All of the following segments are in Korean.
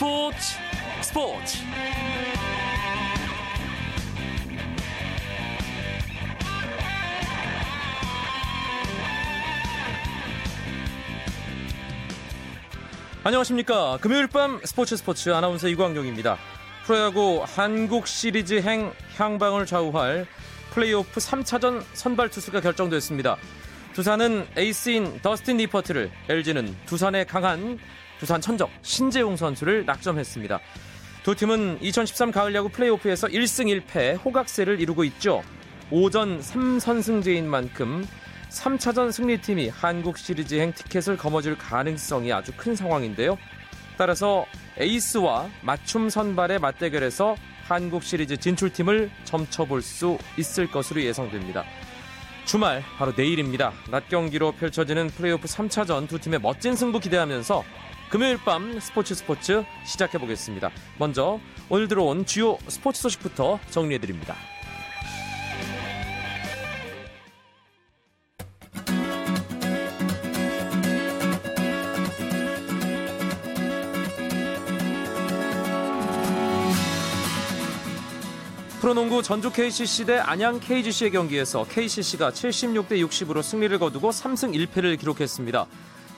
스포츠 스포츠. 안녕하십니까. 금요일 밤 스포츠 스포츠 아나운서 이광용입니다. 프로야구 한국 시리즈 행 향방을 좌우할 플레이오프 3차전 선발 투수가 결정됐습니다. 두산은 에이스인 더스틴 니퍼트를 LG는 두산에 강한 두산 천적 신재용 선수를 낙점했습니다. 두 팀은 2013 가을 야구 플레이오프에서 1승 1패 호각세를 이루고 있죠. 오전 3선승제인 만큼 3차전 승리팀이 한국 시리즈행 티켓을 거머쥘 가능성이 아주 큰 상황인데요. 따라서 에이스와 맞춤 선발의 맞대결에서 한국 시리즈 진출팀을 점쳐볼 수 있을 것으로 예상됩니다. 주말 바로 내일입니다. 낮 경기로 펼쳐지는 플레이오프 3차전 두 팀의 멋진 승부 기대하면서 금요일 밤 스포츠 스포츠 시작해 보겠습니다. 먼저 오늘 들어온 주요 스포츠 소식부터 정리해 드립니다. 프로농구 전주 KCC 대 안양 KGC의 경기에서 KCC가 76대 60으로 승리를 거두고 3승 1패를 기록했습니다.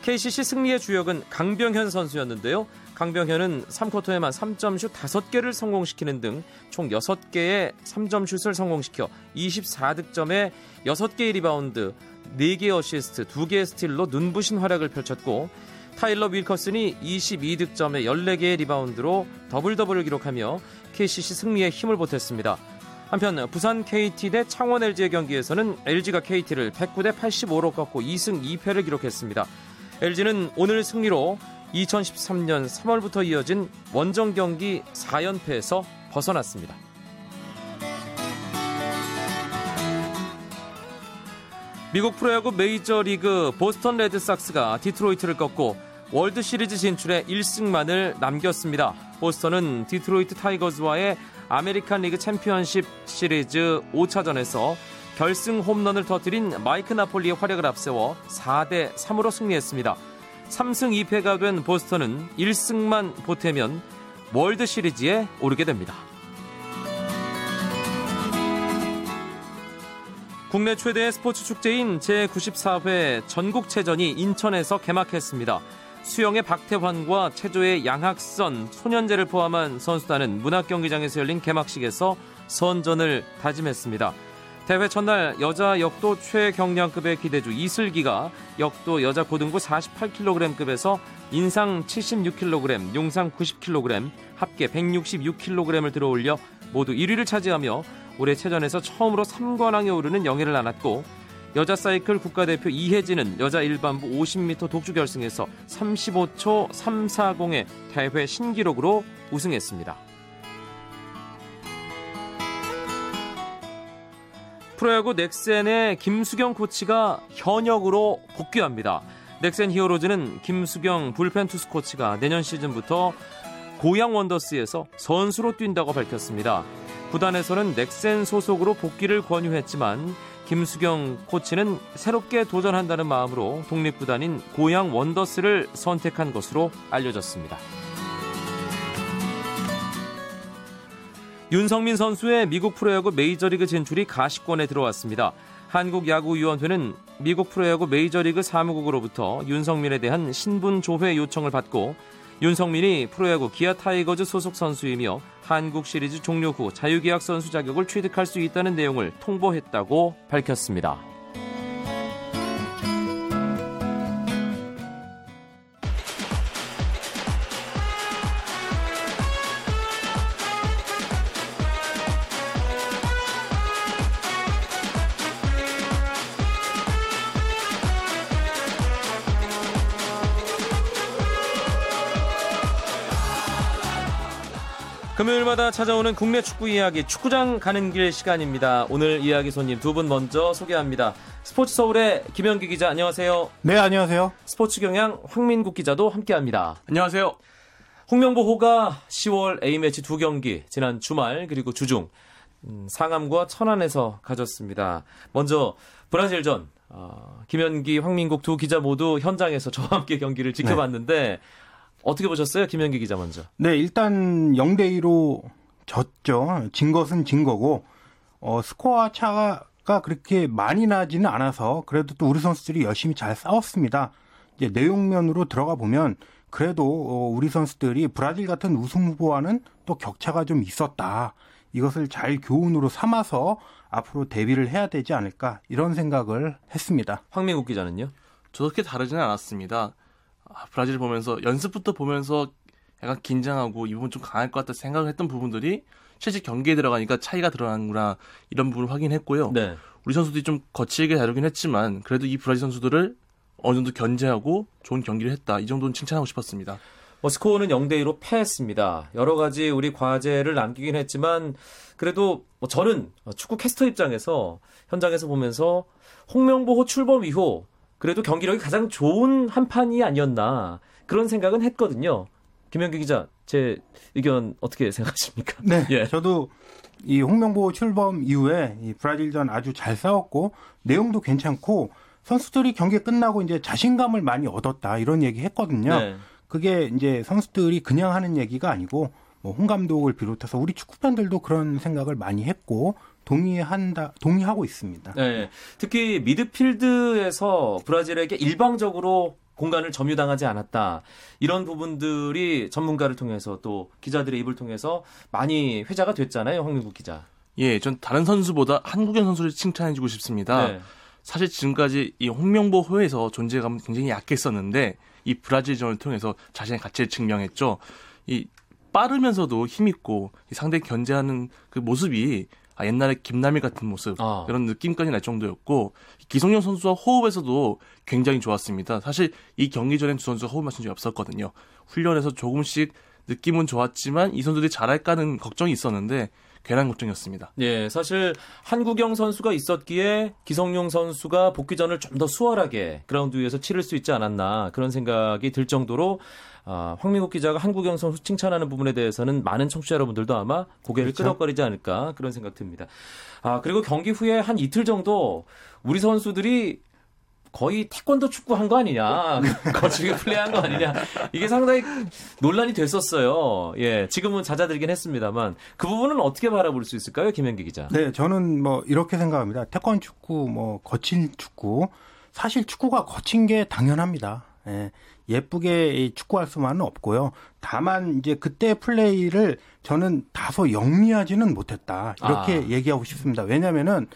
KCC 승리의 주역은 강병현 선수였는데요. 강병현은 3쿼터에만 3점슛 5개를 성공시키는 등 총 6개의 3점슛을 성공시켜 24득점에 6개의 리바운드, 4개 어시스트, 2개의 스틸로 눈부신 활약을 펼쳤고 타일러 윌커슨이 22득점에 14개의 리바운드로 더블 더블을 기록하며 KCC 승리에 힘을 보탰습니다. 한편 부산 KT 대 창원 LG의 경기에서는 LG가 KT를 109대 85로 꺾고 2승 2패를 기록했습니다. LG는 오늘 승리로 2013년 3월부터 이어진 원정 경기 4연패에서 벗어났습니다. 미국 프로야구 메이저리그 보스턴 레드삭스가 디트로이트를 꺾고 월드 시리즈 진출에 1승만을 남겼습니다. 보스턴은 디트로이트 타이거즈와의 아메리칸 리그 챔피언십 시리즈 5차전에서 결승 홈런을 터뜨린 마이크 나폴리의 활약을 앞세워 4대 3으로 승리했습니다. 3승 2패가 된 보스턴은 1승만 보태면 월드 시리즈에 오르게 됩니다. 국내 최대 스포츠 축제인 제94회 전국체전이 인천에서 개막했습니다. 수영의 박태환과 체조의 양학선, 손연재를 포함한 선수단은 문학경기장에서 열린 개막식에서 선전을 다짐했습니다. 대회 첫날 여자 역도 최경량급의 기대주 이슬기가 역도 여자 고등부 48kg급에서 인상 76kg, 용상 90kg, 합계 166kg을 들어올려 모두 1위를 차지하며 올해 체전에서 처음으로 3관왕에 오르는 영예를 안았고 여자 사이클 국가대표 이혜진은 여자 일반부 50m 독주 결승에서 35초 340의 대회 신기록으로 우승했습니다. 프로야구 넥센의 김수경 코치가 현역으로 복귀합니다. 넥센 히어로즈는 김수경 불펜 투수 코치가 내년 시즌부터 고양 원더스에서 선수로 뛴다고 밝혔습니다. 구단에서는 넥센 소속으로 복귀를 권유했지만 김수경 코치는 새롭게 도전한다는 마음으로 독립구단인 고양 원더스를 선택한 것으로 알려졌습니다. 윤석민 선수의 미국 프로야구 메이저리그 진출이 가시권에 들어왔습니다. 한국야구위원회는 미국 프로야구 메이저리그 사무국으로부터 윤석민에 대한 신분 조회 요청을 받고 윤석민이 프로야구 기아 타이거즈 소속 선수이며 한국 시리즈 종료 후 자유계약 선수 자격을 취득할 수 있다는 내용을 통보했다고 밝혔습니다. 금요일마다 찾아오는 국내 축구 이야기 축구장 가는 길 시간입니다. 오늘 이야기 손님 두 분 먼저 소개합니다. 스포츠 서울의 김현기 기자 안녕하세요. 네, 안녕하세요. 스포츠 경향 황민국 기자도 함께합니다. 안녕하세요. 홍명보호가 10월 A매치 두 경기 지난 주말 그리고 주중 음, 상암과 천안에서 가졌습니다. 먼저 브라질전 어, 김현기, 황민국 두 기자 모두 현장에서 저와 함께 경기를 지켜봤는데 어떻게 보셨어요? 김현기 기자 먼저. 네, 일단 0대 2로 졌죠. 진 것은 진 거고 어, 스코어 차가 그렇게 많이 나지는 않아서 그래도 또 우리 선수들이 열심히 잘 싸웠습니다. 이제 내용면으로 들어가 보면 그래도 어, 우리 선수들이 브라질 같은 우승 후보와는 또 격차가 좀 있었다. 이것을 잘 교훈으로 삼아서 앞으로 대비를 해야 되지 않을까 이런 생각을 했습니다. 황민국 기자는요? 저도 그렇게 다르지는 않았습니다. 아, 브라질 보면서 연습부터 보면서 약간 긴장하고 이 부분 좀 강할 것 같다 생각을 했던 부분들이 실제 경기에 들어가니까 차이가 드러나는구나 이런 부분을 확인했고요. 네. 우리 선수들이 좀 거칠게 다루긴 했지만 그래도 이 브라질 선수들을 어느 정도 견제하고 좋은 경기를 했다. 이 정도는 칭찬하고 싶었습니다. 머스코는 0대 2로 패했습니다. 여러 가지 우리 과제를 남기긴 했지만 그래도 뭐 저는 축구 캐스터 입장에서 현장에서 보면서 홍명보 호출범 이후 그래도 경기력이 가장 좋은 한 판이 아니었나 그런 생각은 했거든요. 김현기 기자, 제 의견 어떻게 생각하십니까? 네, 예. 저도 이 홍명보 출범 이후에 이 브라질전 아주 잘 싸웠고 내용도 괜찮고 선수들이 경기 끝나고 이제 자신감을 많이 얻었다 이런 얘기 했거든요. 네. 그게 이제 선수들이 그냥 하는 얘기가 아니고 뭐 홍 감독을 비롯해서 우리 축구 팬들도 그런 생각을 많이 했고 동의한다 동의하고 있습니다. 네. 특히 미드필드에서 브라질에게 일방적으로 공간을 점유당하지 않았다. 이런 부분들이 전문가를 통해서 또 기자들의 입을 통해서 많이 회자가 됐잖아요, 황민국 기자. 예, 전 다른 선수보다 한국인 선수를 칭찬해주고 싶습니다. 네. 사실 지금까지 이 홍명보 호에서 존재감은 굉장히 약했었는데 이 브라질전을 통해서 자신의 가치를 증명했죠. 이 빠르면서도 힘있고 상대 견제하는 그 모습이 아, 옛날에 김남일 같은 모습 아. 이런 느낌까지 날 정도였고 기성용 선수와 호흡에서도 굉장히 좋았습니다. 사실 이 경기 전엔 두 선수가 호흡 맞춘 적이 없었거든요. 훈련에서 조금씩 느낌은 좋았지만 이 선수들이 잘할까는 걱정이 있었는데 괜한 걱정이었습니다. 예, 사실 한국영 선수가 있었기에 기성용 선수가 복귀전을 좀 더 수월하게 그라운드 위에서 치를 수 있지 않았나 그런 생각이 들 정도로 아, 황민국 기자가 한국영 선수 칭찬하는 부분에 대해서는 많은 청취자 여러분들도 아마 고개를 그렇죠? 끄덕거리지 않을까 그런 생각 듭니다. 아, 그리고 경기 후에 한 이틀 정도 우리 선수들이 거의 태권도 축구 한 거 아니냐. 거칠게 플레이한 거 아니냐. 이게 상당히 논란이 됐었어요. 예. 지금은 잦아들긴 했습니다만 그 부분은 어떻게 바라볼 수 있을까요? 김현기 기자. 네. 저는 뭐 이렇게 생각합니다. 태권 축구, 뭐 거친 축구. 사실 축구가 거친 게 당연합니다. 예. 예쁘게 축구할 수만은 없고요. 다만 이제 그때 플레이를 저는 다소 영리하지는 못했다. 이렇게 아. 얘기하고 싶습니다. 왜냐면은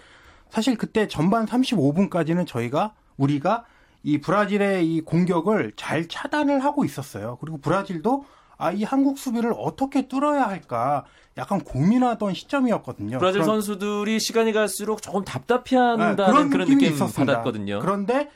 사실 그때 전반 35분까지는 저희가 우리가 이 브라질의 이 공격을 잘 차단을 하고 있었어요. 그리고 브라질도 아, 이 한국 수비를 어떻게 뚫어야 할까 약간 고민하던 시점이었거든요. 브라질 그런, 선수들이 시간이 갈수록 조금 답답해한다는 네, 그런, 그런 느낌이 있었습니다. 받았거든요. 그런데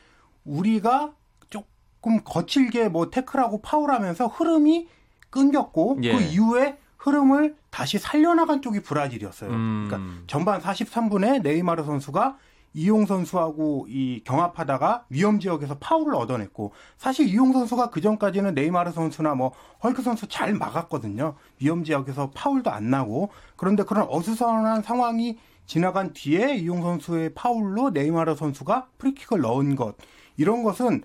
우리가 조금 거칠게 뭐 태클하고 파울하면서 흐름이 끊겼고 예. 그 이후에 흐름을 다시 살려나간 쪽이 브라질이었어요. 음. 그러니까 전반 43분에 네이마르 선수가 이용 선수하고 이 경합하다가 위험 지역에서 파울을 얻어냈고 사실 이용 선수가 그 전까지는 네이마르 선수나 뭐 헐크 선수 잘 막았거든요. 위험 지역에서 파울도 안 나고 그런데 그런 어수선한 상황이 지나간 뒤에 이용 선수의 파울로 네이마르 선수가 프리킥을 넣은 것 이런 것은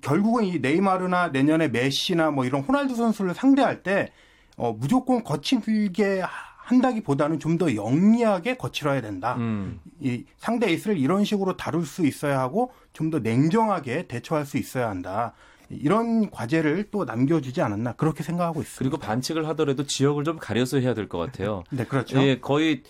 결국은 이 네이마르나 내년에 메시나 뭐 이런 호날두 선수를 상대할 때 어, 무조건 거칠게 한다기보다는 좀 더 영리하게 거칠어야 된다. 음. 이 상대 에이스를 이런 식으로 다룰 수 있어야 하고 좀 더 냉정하게 대처할 수 있어야 한다. 이런 과제를 또 남겨주지 않았나 그렇게 생각하고 있습니다. 그리고 반칙을 하더라도 지역을 좀 가려서 해야 될 것 같아요. 네, 그렇죠. 예, 거의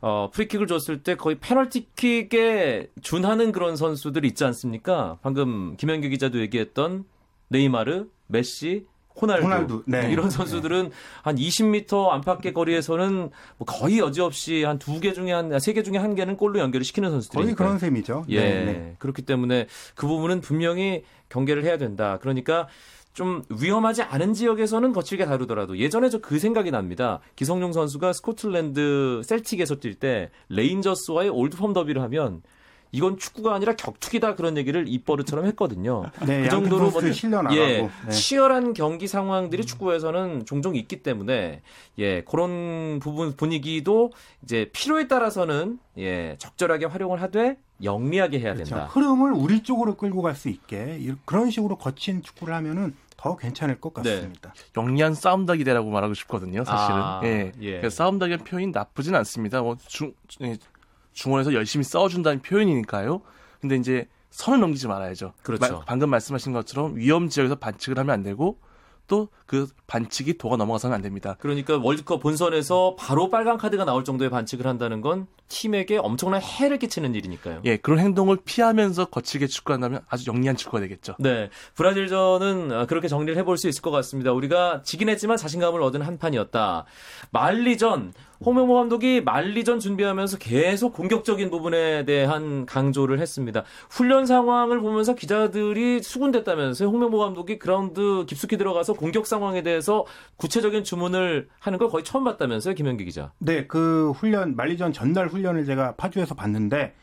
어, 프리킥을 줬을 때 거의 페널티킥에 준하는 그런 선수들 있지 않습니까? 방금 김현규 기자도 얘기했던 네이마르, 메시, 호날두, 호날두. 네. 이런 선수들은 네. 한 20m 안팎의 거리에서는 뭐 거의 여지없이 한 두 개 중에 한 세 개 중에 한 개는 골로 연결을 시키는 선수들이 거의 그런 셈이죠. 예. 네, 네. 그렇기 때문에 그 부분은 분명히 경계를 해야 된다. 그러니까 좀 위험하지 않은 지역에서는 거칠게 다루더라도 예전에 저 그 생각이 납니다. 기성용 선수가 스코틀랜드 셀틱에서 뛸 때 레인저스와의 올드펌 더비를 하면 이건 축구가 아니라 격투기다 그런 얘기를 입버릇처럼 했거든요. 네, 그 정도로 뭐, 예, 네. 치열한 경기 상황들이 축구에서는 종종 있기 때문에 예 그런 부분 분위기도 이제 필요에 따라서는 예 적절하게 활용을 하되 영리하게 해야 그렇죠. 된다. 흐름을 우리 쪽으로 끌고 갈 수 있게 그런 식으로 거친 축구를 하면은 더 괜찮을 것 네. 같습니다. 네. 영리한 싸움다 기대라고 말하고 싶거든요, 사실은. 아, 예. 예. 싸움다기 표현 나쁘진 않습니다. 뭐 중, 예, 중원에서 열심히 싸워준다는 표현이니까요. 근데 이제 선을 넘기지 말아야죠. 그렇죠. 마, 방금 말씀하신 것처럼 위험 지역에서 반칙을 하면 안 되고 또 그 반칙이 도가 넘어가서는 안 됩니다. 그러니까 월드컵 본선에서 바로 빨간 카드가 나올 정도의 반칙을 한다는 건 팀에게 엄청난 해를 끼치는 일이니까요. 예, 그런 행동을 피하면서 거칠게 축구한다면 아주 영리한 축구가 되겠죠. 네, 브라질전은 그렇게 정리를 해볼 수 있을 것 같습니다. 우리가 지긴 했지만 자신감을 얻은 한 판이었다. 말리전 홍명보 감독이 만리전 준비하면서 계속 공격적인 부분에 대한 강조를 했습니다. 훈련 상황을 보면서 기자들이 수군댔다면서요. 홍명보 감독이 그라운드 깊숙이 들어가서 공격 상황에 대해서 구체적인 주문을 하는 걸 거의 처음 봤다면서요, 김현기 기자. 네, 그 훈련 만리전 전날 훈련을 제가 파주에서 봤는데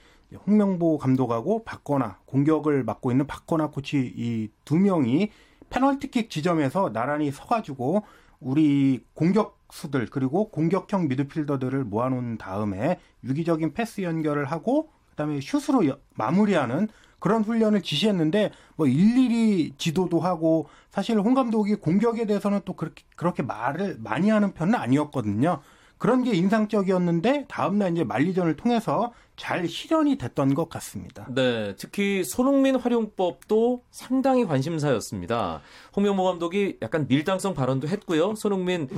홍명보 감독하고 박거나 공격을 맡고 있는 박거나 코치 이 두 명이 페널티킥 지점에서 나란히 서가지고 우리 공격수들 그리고 공격형 미드필더들을 모아놓은 다음에 유기적인 패스 연결을 하고 그다음에 슛으로 마무리하는 그런 훈련을 지시했는데 뭐 일일이 지도도 하고 사실 홍 감독이 공격에 대해서는 또 그렇게 그렇게 말을 많이 하는 편은 아니었거든요. 그런 게 인상적이었는데 다음날 이제 만리전을 통해서 잘 실현이 됐던 것 같습니다. 네, 특히 손흥민 활용법도 상당히 관심사였습니다. 홍명보 감독이 약간 밀당성 발언도 했고요. 손흥민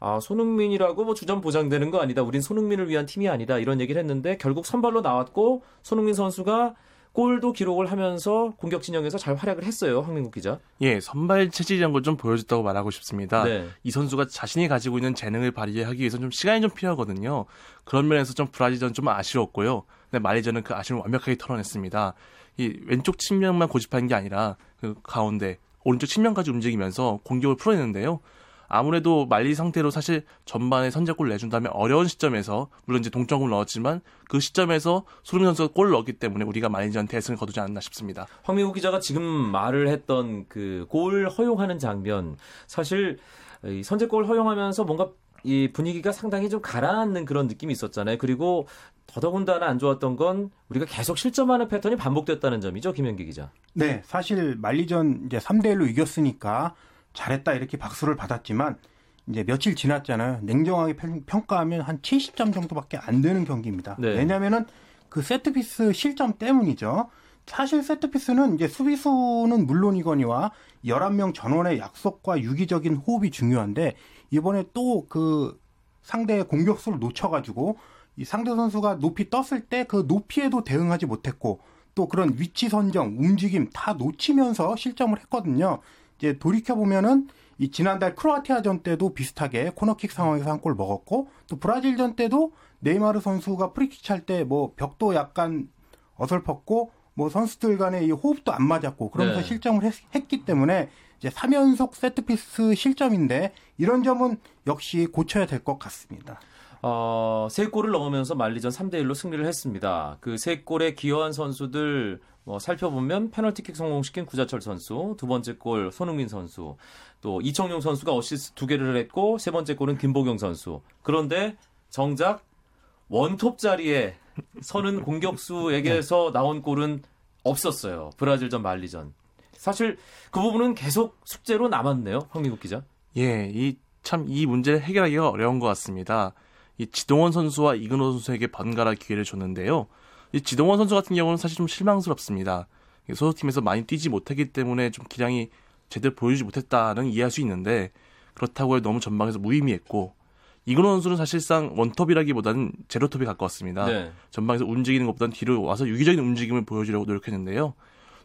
아, 손흥민이라고 뭐 주전 보장되는 거 아니다. 우린 손흥민을 위한 팀이 아니다. 이런 얘기를 했는데 결국 선발로 나왔고 손흥민 선수가 골도 기록을 하면서 공격 진영에서 잘 활약을 했어요. 황민국 기자. 예, 선발 체질이란 걸 좀 보여줬다고 말하고 싶습니다. 네. 이 선수가 자신이 가지고 있는 재능을 발휘하기 위해서 좀 시간이 좀 필요하거든요. 그런 면에서 좀 브라질전 좀 아쉬웠고요. 근데 말리전은 그 아쉬움을 완벽하게 털어냈습니다. 이 왼쪽 측면만 고집한 게 아니라 그 가운데 오른쪽 측면까지 움직이면서 공격을 풀어내는데요. 아무래도 말리 상태로 사실 전반에 선제골 내준다면 어려운 시점에서 물론 이제 동점을 넣었지만 그 시점에서 소름 선수가 골을 넣었기 때문에 우리가 말리전 대승을 거두지 않았나 싶습니다. 황미국 기자가 지금 말을 했던 그 골 허용하는 장면 사실 선제골 허용하면서 뭔가 이 분위기가 상당히 좀 가라앉는 그런 느낌이 있었잖아요. 그리고 더더군다나 안 좋았던 건 우리가 계속 실점하는 패턴이 반복됐다는 점이죠, 김현기 기자. 네, 사실 말리전 이제 3대 1로 이겼으니까 잘했다 이렇게 박수를 받았지만 이제 며칠 지났잖아요. 냉정하게 평가하면 한 70점 정도밖에 안 되는 경기입니다. 네. 왜냐면은 그 세트피스 실점 때문이죠. 사실 세트피스는 이제 수비수는 물론이거니와 11명 전원의 약속과 유기적인 호흡이 중요한데 이번에 또 그 상대의 공격수를 놓쳐가지고 이 상대 선수가 높이 떴을 때 그 높이에도 대응하지 못했고 또 그런 위치 선정, 움직임 다 놓치면서 실점을 했거든요. 이제 돌이켜 보면은 이 지난달 크로아티아전 때도 비슷하게 코너킥 상황에서 한 골 먹었고 또 브라질전 때도 네이마르 선수가 프리킥 찰 때 뭐 벽도 약간 어설펐고 뭐 선수들 간의 이 호흡도 안 맞았고 그러면서 네. 실점을 했, 했기 때문에 이제 3연속 세트피스 실점인데 이런 점은 역시 고쳐야 될 것 같습니다. 어, 세 골을 넣으면서 말리전 3대 1로 승리를 했습니다. 그 세 골에 기여한 선수들 뭐 살펴보면 페널티킥 성공시킨 구자철 선수, 두 번째 골 손흥민 선수, 또 이청용 선수가 어시스트 두 개를 했고 세 번째 골은 김보경 선수. 그런데 정작 원톱 자리에 서는 공격수에게서 나온 골은 없었어요. 브라질전 말리전. 사실 그 부분은 계속 숙제로 남았네요. 황민국 기자. 예, 이 참 이 문제를 해결하기가 어려운 것 같습니다. 이 지동원 선수와 이근호 선수에게 번갈아 기회를 줬는데요. 이 지동원 선수 같은 경우는 사실 좀 실망스럽습니다. 소속팀에서 많이 뛰지 못했기 때문에 좀 기량이 제대로 보여주지 못했다는 이해할 수 있는데 그렇다고 해 너무 전방에서 무의미했고 이근호 선수는 사실상 원톱이라기보다는 제로톱이 가까웠습니다. 네. 전방에서 움직이는 것보다는 뒤로 와서 유기적인 움직임을 보여주려고 노력했는데요.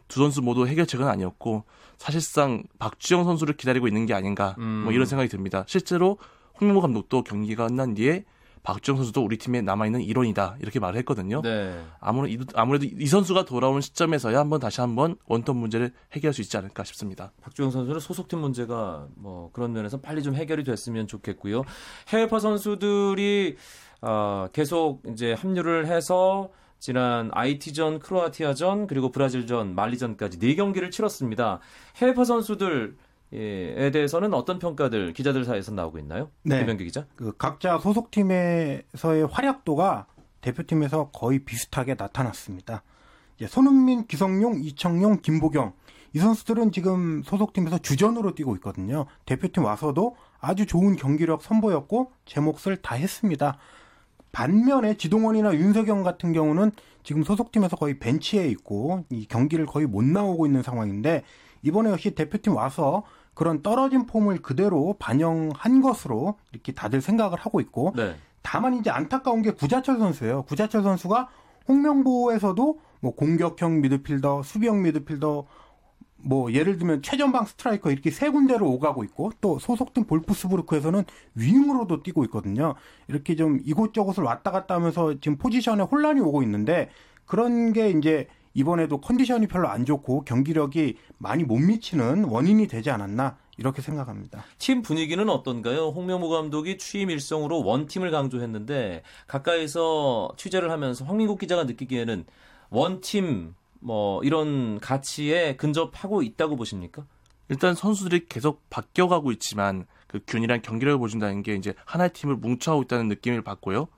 두 선수 모두 해결책은 아니었고 사실상 박주영 선수를 기다리고 있는 게 아닌가 뭐 음. 뭐 이런 생각이 듭니다. 실제로 홍명보 감독도 경기가 끝난 뒤에 박주영 선수도 우리 팀에 남아있는 일원이다 이렇게 말을 했거든요. 네. 아무래도, 아무래도 이 선수가 돌아온 시점에서야 한번 다시 한번 원톱 문제를 해결할 수 있지 않을까 싶습니다. 박주영 선수는 소속팀 문제가 뭐 그런 면에서 빨리 좀 해결이 됐으면 좋겠고요. 해외파 선수들이 어, 계속 이제 합류를 해서 지난 IT전, 크로아티아전, 그리고 브라질전, 말리전까지 네 경기를 치렀습니다. 해외파 선수들 에 대해서는 어떤 평가들 기자들 사이에서 나오고 있나요? 네. 김병기 기자. 그 각자 소속팀에서의 활약도가 대표팀에서 거의 비슷하게 나타났습니다. 이제 손흥민, 기성용, 이청용, 김보경 이 선수들은 지금 소속팀에서 주전으로 뛰고 있거든요. 대표팀 와서도 아주 좋은 경기력 선보였고 제 몫을 다 했습니다. 반면에 지동원이나 윤석영 같은 경우는 지금 소속팀에서 거의 벤치에 있고 이 경기를 거의 못 나오고 있는 상황인데 이번에 역시 대표팀 와서 그런 떨어진 폼을 그대로 반영한 것으로 이렇게 다들 생각을 하고 있고 네. 다만 이제 안타까운 게 구자철 선수예요. 구자철 선수가 홍명보에서도 뭐 공격형 미드필더, 수비형 미드필더 뭐 예를 들면 최전방 스트라이커 이렇게 세 군데로 오가고 있고 또 소속팀 볼프스부르크에서는 윙으로도 뛰고 있거든요. 이렇게 좀 이곳저곳을 왔다 갔다 하면서 지금 포지션에 혼란이 오고 있는데 그런 게 이제 이번에도 컨디션이 별로 안 좋고 경기력이 많이 못 미치는 원인이 되지 않았나 이렇게 생각합니다. 팀 분위기는 어떤가요? 홍명보 감독이 취임 일성으로 원팀을 강조했는데 가까이서 취재를 하면서 황민국 기자가 느끼기에는 원팀 뭐 이런 가치에 근접하고 있다고 보십니까? 일단 선수들이 계속 바뀌어가고 있지만 그 균일한 경기력을 보여준다는 게 이제 하나의 팀을 뭉쳐하고 있다는 느낌을 받고요.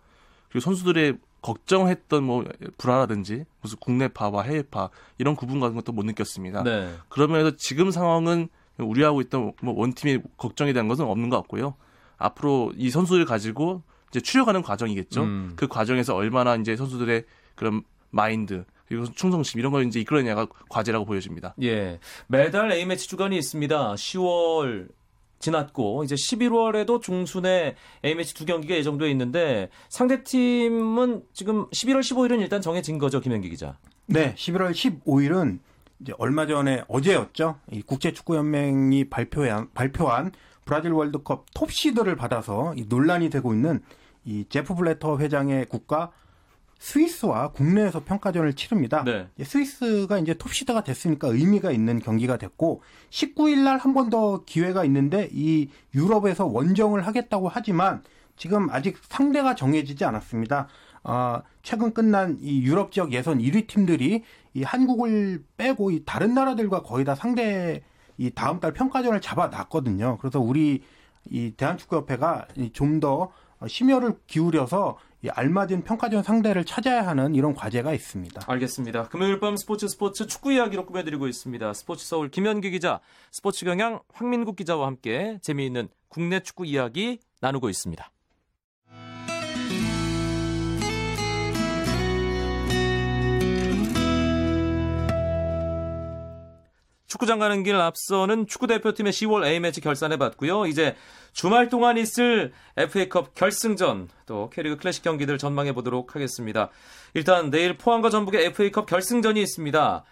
그리고 선수들의 걱정했던 뭐 불화라든지 무슨 국내파와 해외파 이런 구분 같은 것도 못 느꼈습니다. 네. 그러면서 지금 상황은 우리하고 있던 뭐 원팀의 걱정에 대한 것은 없는 것 같고요. 앞으로 이 선수를 가지고 이제 추려가는 과정이겠죠. 음. 그 과정에서 얼마나 이제 선수들의 그런 마인드 그리고 충성심 이런 걸 이제 이끌어내냐가 과제라고 보여집니다. 예. 매달 A매치 주간이 있습니다. 10월 지났고 이제 11월에도 중순에 A매치 두 경기가 예정돼 있는데 상대 팀은 지금 11월 15일은 일단 정해진 거죠, 김현기 기자. 네, 11월 15일은 이제 얼마 전에 어제였죠. 이 국제축구연맹이 발표한 발표한 브라질 월드컵 톱시드를 받아서 논란이 되고 있는 이 제프 블레터 회장의 국가 스위스와 국내에서 평가전을 치릅니다. 네. 스위스가 이제 톱시드가 됐으니까 의미가 있는 경기가 됐고 19일 날 한 번 더 기회가 있는데 이 유럽에서 원정을 하겠다고 하지만 지금 아직 상대가 정해지지 않았습니다. 어, 최근 끝난 이 유럽 지역 예선 1위 팀들이 이 한국을 빼고 이 다른 나라들과 거의 다 상대 이 다음 달 평가전을 잡아놨거든요. 그래서 우리 이 대한축구협회가 좀 더 심혈을 기울여서 이 알맞은 평가전 상대를 찾아야 하는 이런 과제가 있습니다. 알겠습니다. 금요일 밤 스포츠 스포츠 축구 이야기로 꾸며드리고 있습니다. 스포츠 서울 김현기 기자, 스포츠 경향 황민국 기자와 함께 재미있는 국내 축구 이야기 나누고 있습니다. 축구장 가는 길 앞서는 축구대표팀의 10월 A매치 결산해봤고요. 이제 주말 동안 있을 FA컵 결승전 또 K리그 클래식 경기들 전망해보도록 하겠습니다. 일단 내일 포항과 전북의 FA컵 결승전이 있습니다.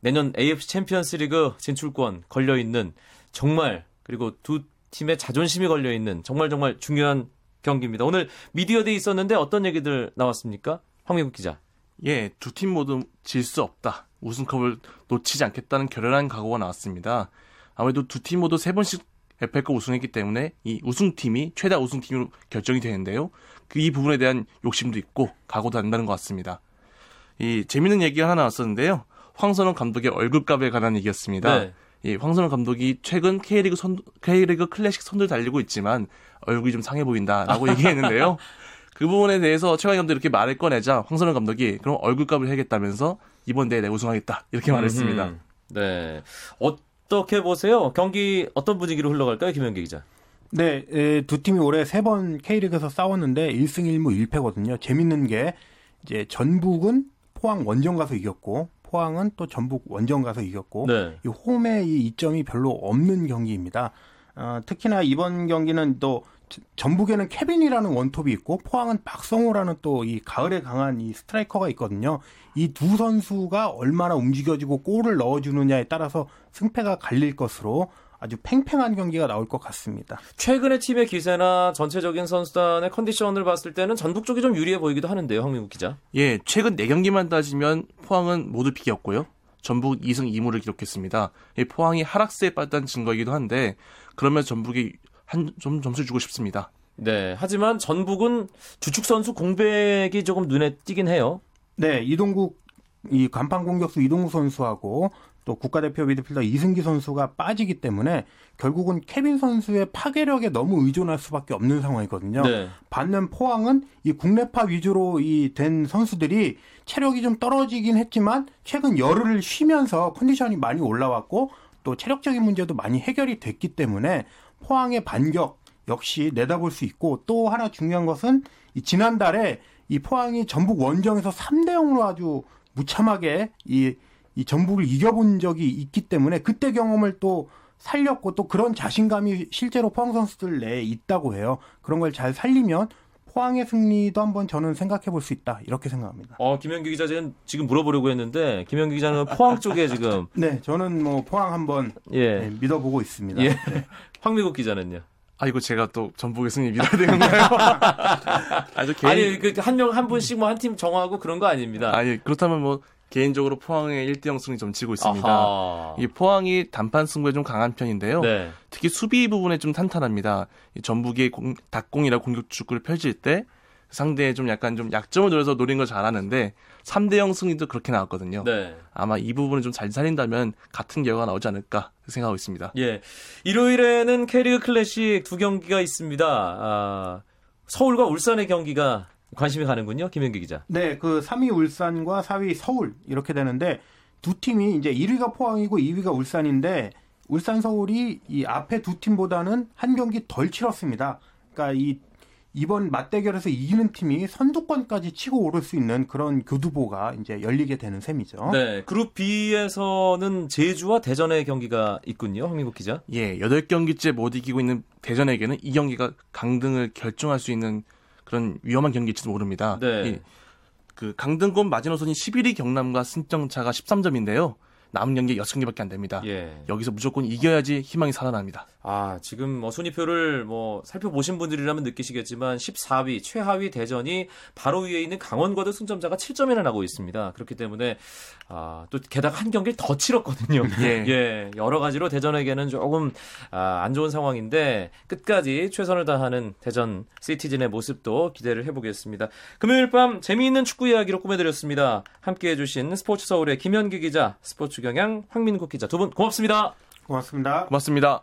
내년 AFC 챔피언스 리그 진출권 걸려있는 정말 그리고 두 팀의 자존심이 걸려있는 정말 정말 중요한 경기입니다. 오늘 미디어데이 있었는데 어떤 얘기들 나왔습니까? 황민국 기자. 예, 두 팀 모두 질 수 없다. 우승컵을 놓치지 않겠다는 결연한 각오가 나왔습니다. 아무래도 두 팀 모두 세 번씩 FA컵 우승했기 때문에 이 우승팀이 최다 우승팀으로 결정이 되는데요. 그 이 부분에 대한 욕심도 있고 각오도 한다는 것 같습니다. 이 재밌는 얘기가 하나 나왔었는데요. 황선홍 감독의 얼굴값에 관한 얘기였습니다. 네. 이 황선홍 감독이 최근 K리그 선 K리그 클래식 선두를 달리고 있지만 얼굴이 좀 상해 보인다라고 얘기했는데요. 그 부분에 대해서 최강 감독이 이렇게 말을 꺼내자 황선홍 감독이 그럼 얼굴값을 해야겠다면서 이번 대회 내 우승하겠다 이렇게 말했습니다. 네. 어떻게 보세요? 경기 어떤 분위기로 흘러갈까요, 김현기 기자? 네, 에, 두 팀이 올해 세 번 K리그에서 싸웠는데 1승 1무 1패거든요. 재밌는 게 이제 전북은 포항 원정 가서 이겼고 포항은 또 전북 원정 가서 이겼고 네. 이 홈의 이 이점이 별로 없는 경기입니다. 어, 특히나 이번 경기는 또 전북에는 케빈이라는 원톱이 있고 포항은 박성호라는 또 이 가을에 강한 이 스트라이커가 있거든요. 이 두 선수가 얼마나 움직여지고 골을 넣어주느냐에 따라서 승패가 갈릴 것으로 아주 팽팽한 경기가 나올 것 같습니다. 최근의 팀의 기세나 전체적인 선수단의 컨디션을 봤을 때는 전북 쪽이 좀 유리해 보이기도 하는데요, 황민국 기자. 예, 최근 4경기만 따지면 포항은 모두 비겼고요. 전북 2승 2무를 기록했습니다. 포항이 하락세에 빠졌다는 증거이기도 한데 그러면 전북이 한 좀 점수 주고 싶습니다. 네. 하지만 전북은 주축 선수 공백이 조금 눈에 띄긴 해요. 네, 이동국 이 간판 공격수 이동우 선수하고 또 국가대표 미드필더 이승기 선수가 빠지기 때문에 결국은 케빈 선수의 파괴력에 너무 의존할 수밖에 없는 상황이거든요. 네. 반면 포항은 이 국내파 위주로 이 된 선수들이 체력이 좀 떨어지긴 했지만 최근 열흘을 쉬면서 컨디션이 많이 올라왔고 또 체력적인 문제도 많이 해결이 됐기 때문에 포항의 반격 역시 내다볼 수 있고 또 하나 중요한 것은 이 지난달에 이 포항이 전북 원정에서 3대 0으로 아주 무참하게 이, 이 전북을 이겨본 적이 있기 때문에 그때 경험을 또 살렸고 또 그런 자신감이 실제로 포항 선수들 내에 있다고 해요. 그런 걸 잘 살리면 포항의 승리도 한번 저는 생각해 볼 수 있다 이렇게 생각합니다. 어 김현기 기자 지금 지금 물어보려고 했는데 김현기 기자는 포항 쪽에 지금 네 저는 뭐 포항 한번 예. 네, 믿어보고 있습니다. 예. 네. 황미국 기자는요. 아 이거 제가 또 전북의 승리 믿어야 되는가요? 아주 개인... 아니 그한명한 분씩 뭐 한 팀 정하고 그런 거 아닙니다. 아니 그렇다면 뭐 개인적으로 포항의 1대0 승리 좀 지고 있습니다. 아하. 이 포항이 단판 승부에 좀 강한 편인데요. 네. 특히 수비 부분에 좀 탄탄합니다. 이 전북이 공, 닭공이나 공격 축구를 펼칠 때 상대에 좀 약간 좀 약점을 노려서 노린 걸 잘하는데 3대 0 승리도 그렇게 나왔거든요. 네. 아마 이 부분을 좀 잘 살린다면 같은 결과가 나오지 않을까 생각하고 있습니다. 예. 일요일에는 캐리어 클래식 두 경기가 있습니다. 아, 서울과 울산의 경기가 관심이 가는군요. 김현기 기자. 네, 그 3위 울산과 4위 서울 이렇게 되는데 두 팀이 이제 1위가 포항이고 2위가 울산인데 울산 서울이 이 앞에 두 팀보다는 한 경기 덜 치렀습니다. 그러니까 이 이번 맞대결에서 이기는 팀이 선두권까지 치고 오를 수 있는 그런 교두보가 이제 열리게 되는 셈이죠. 네. 그룹 B에서는 제주와 대전의 경기가 있군요. 황민국 기자. 예. 8경기째 못 이기고 있는 대전에게는 이 경기가 강등을 결정할 수 있는 그런 위험한 경기일지도 모릅니다. 네. 그 강등권 마지노선이 11위 경남과 승점차가 13점인데요. 남은 경기 6경기밖에 안 됩니다. 예. 여기서 무조건 이겨야지 희망이 살아납니다. 아, 지금 뭐 순위표를 뭐 살펴보신 분들이라면 느끼시겠지만 14위 최하위 대전이 바로 위에 있는 강원과도 승점자가 7점이나 나고 있습니다. 그렇기 때문에 아, 또 게다가 한 경기를 더 치렀거든요. 예. 예. 여러 가지로 대전에게는 조금 아, 안 좋은 상황인데 끝까지 최선을 다하는 대전 시티즌의 모습도 기대를 해 보겠습니다. 금요일 밤 재미있는 축구 이야기로 꾸며 드렸습니다. 함께 해 주신 스포츠 서울의 김현기 기자, 스포츠 경향 황민국 기자 두 분 고맙습니다. 고맙습니다. 고맙습니다.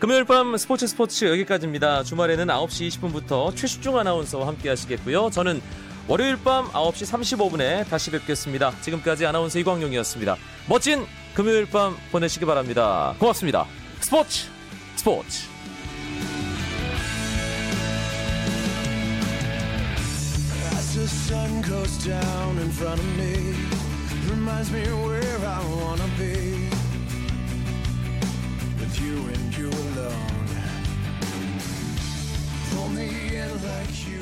금요일 밤 스포츠 스포츠 여기까지입니다. 주말에는 9시 20분부터 최수중 아나운서와 함께 하시겠고요. 저는 월요일 밤 9시 35분에 다시 뵙겠습니다. 지금까지 아나운서 이광용이었습니다. 멋진 금요일 밤 보내시기 바랍니다. 고맙습니다. 스포츠 스포츠 sun goes down in front of me. Reminds me where I wanna be. With you and you alone. Pull me in like you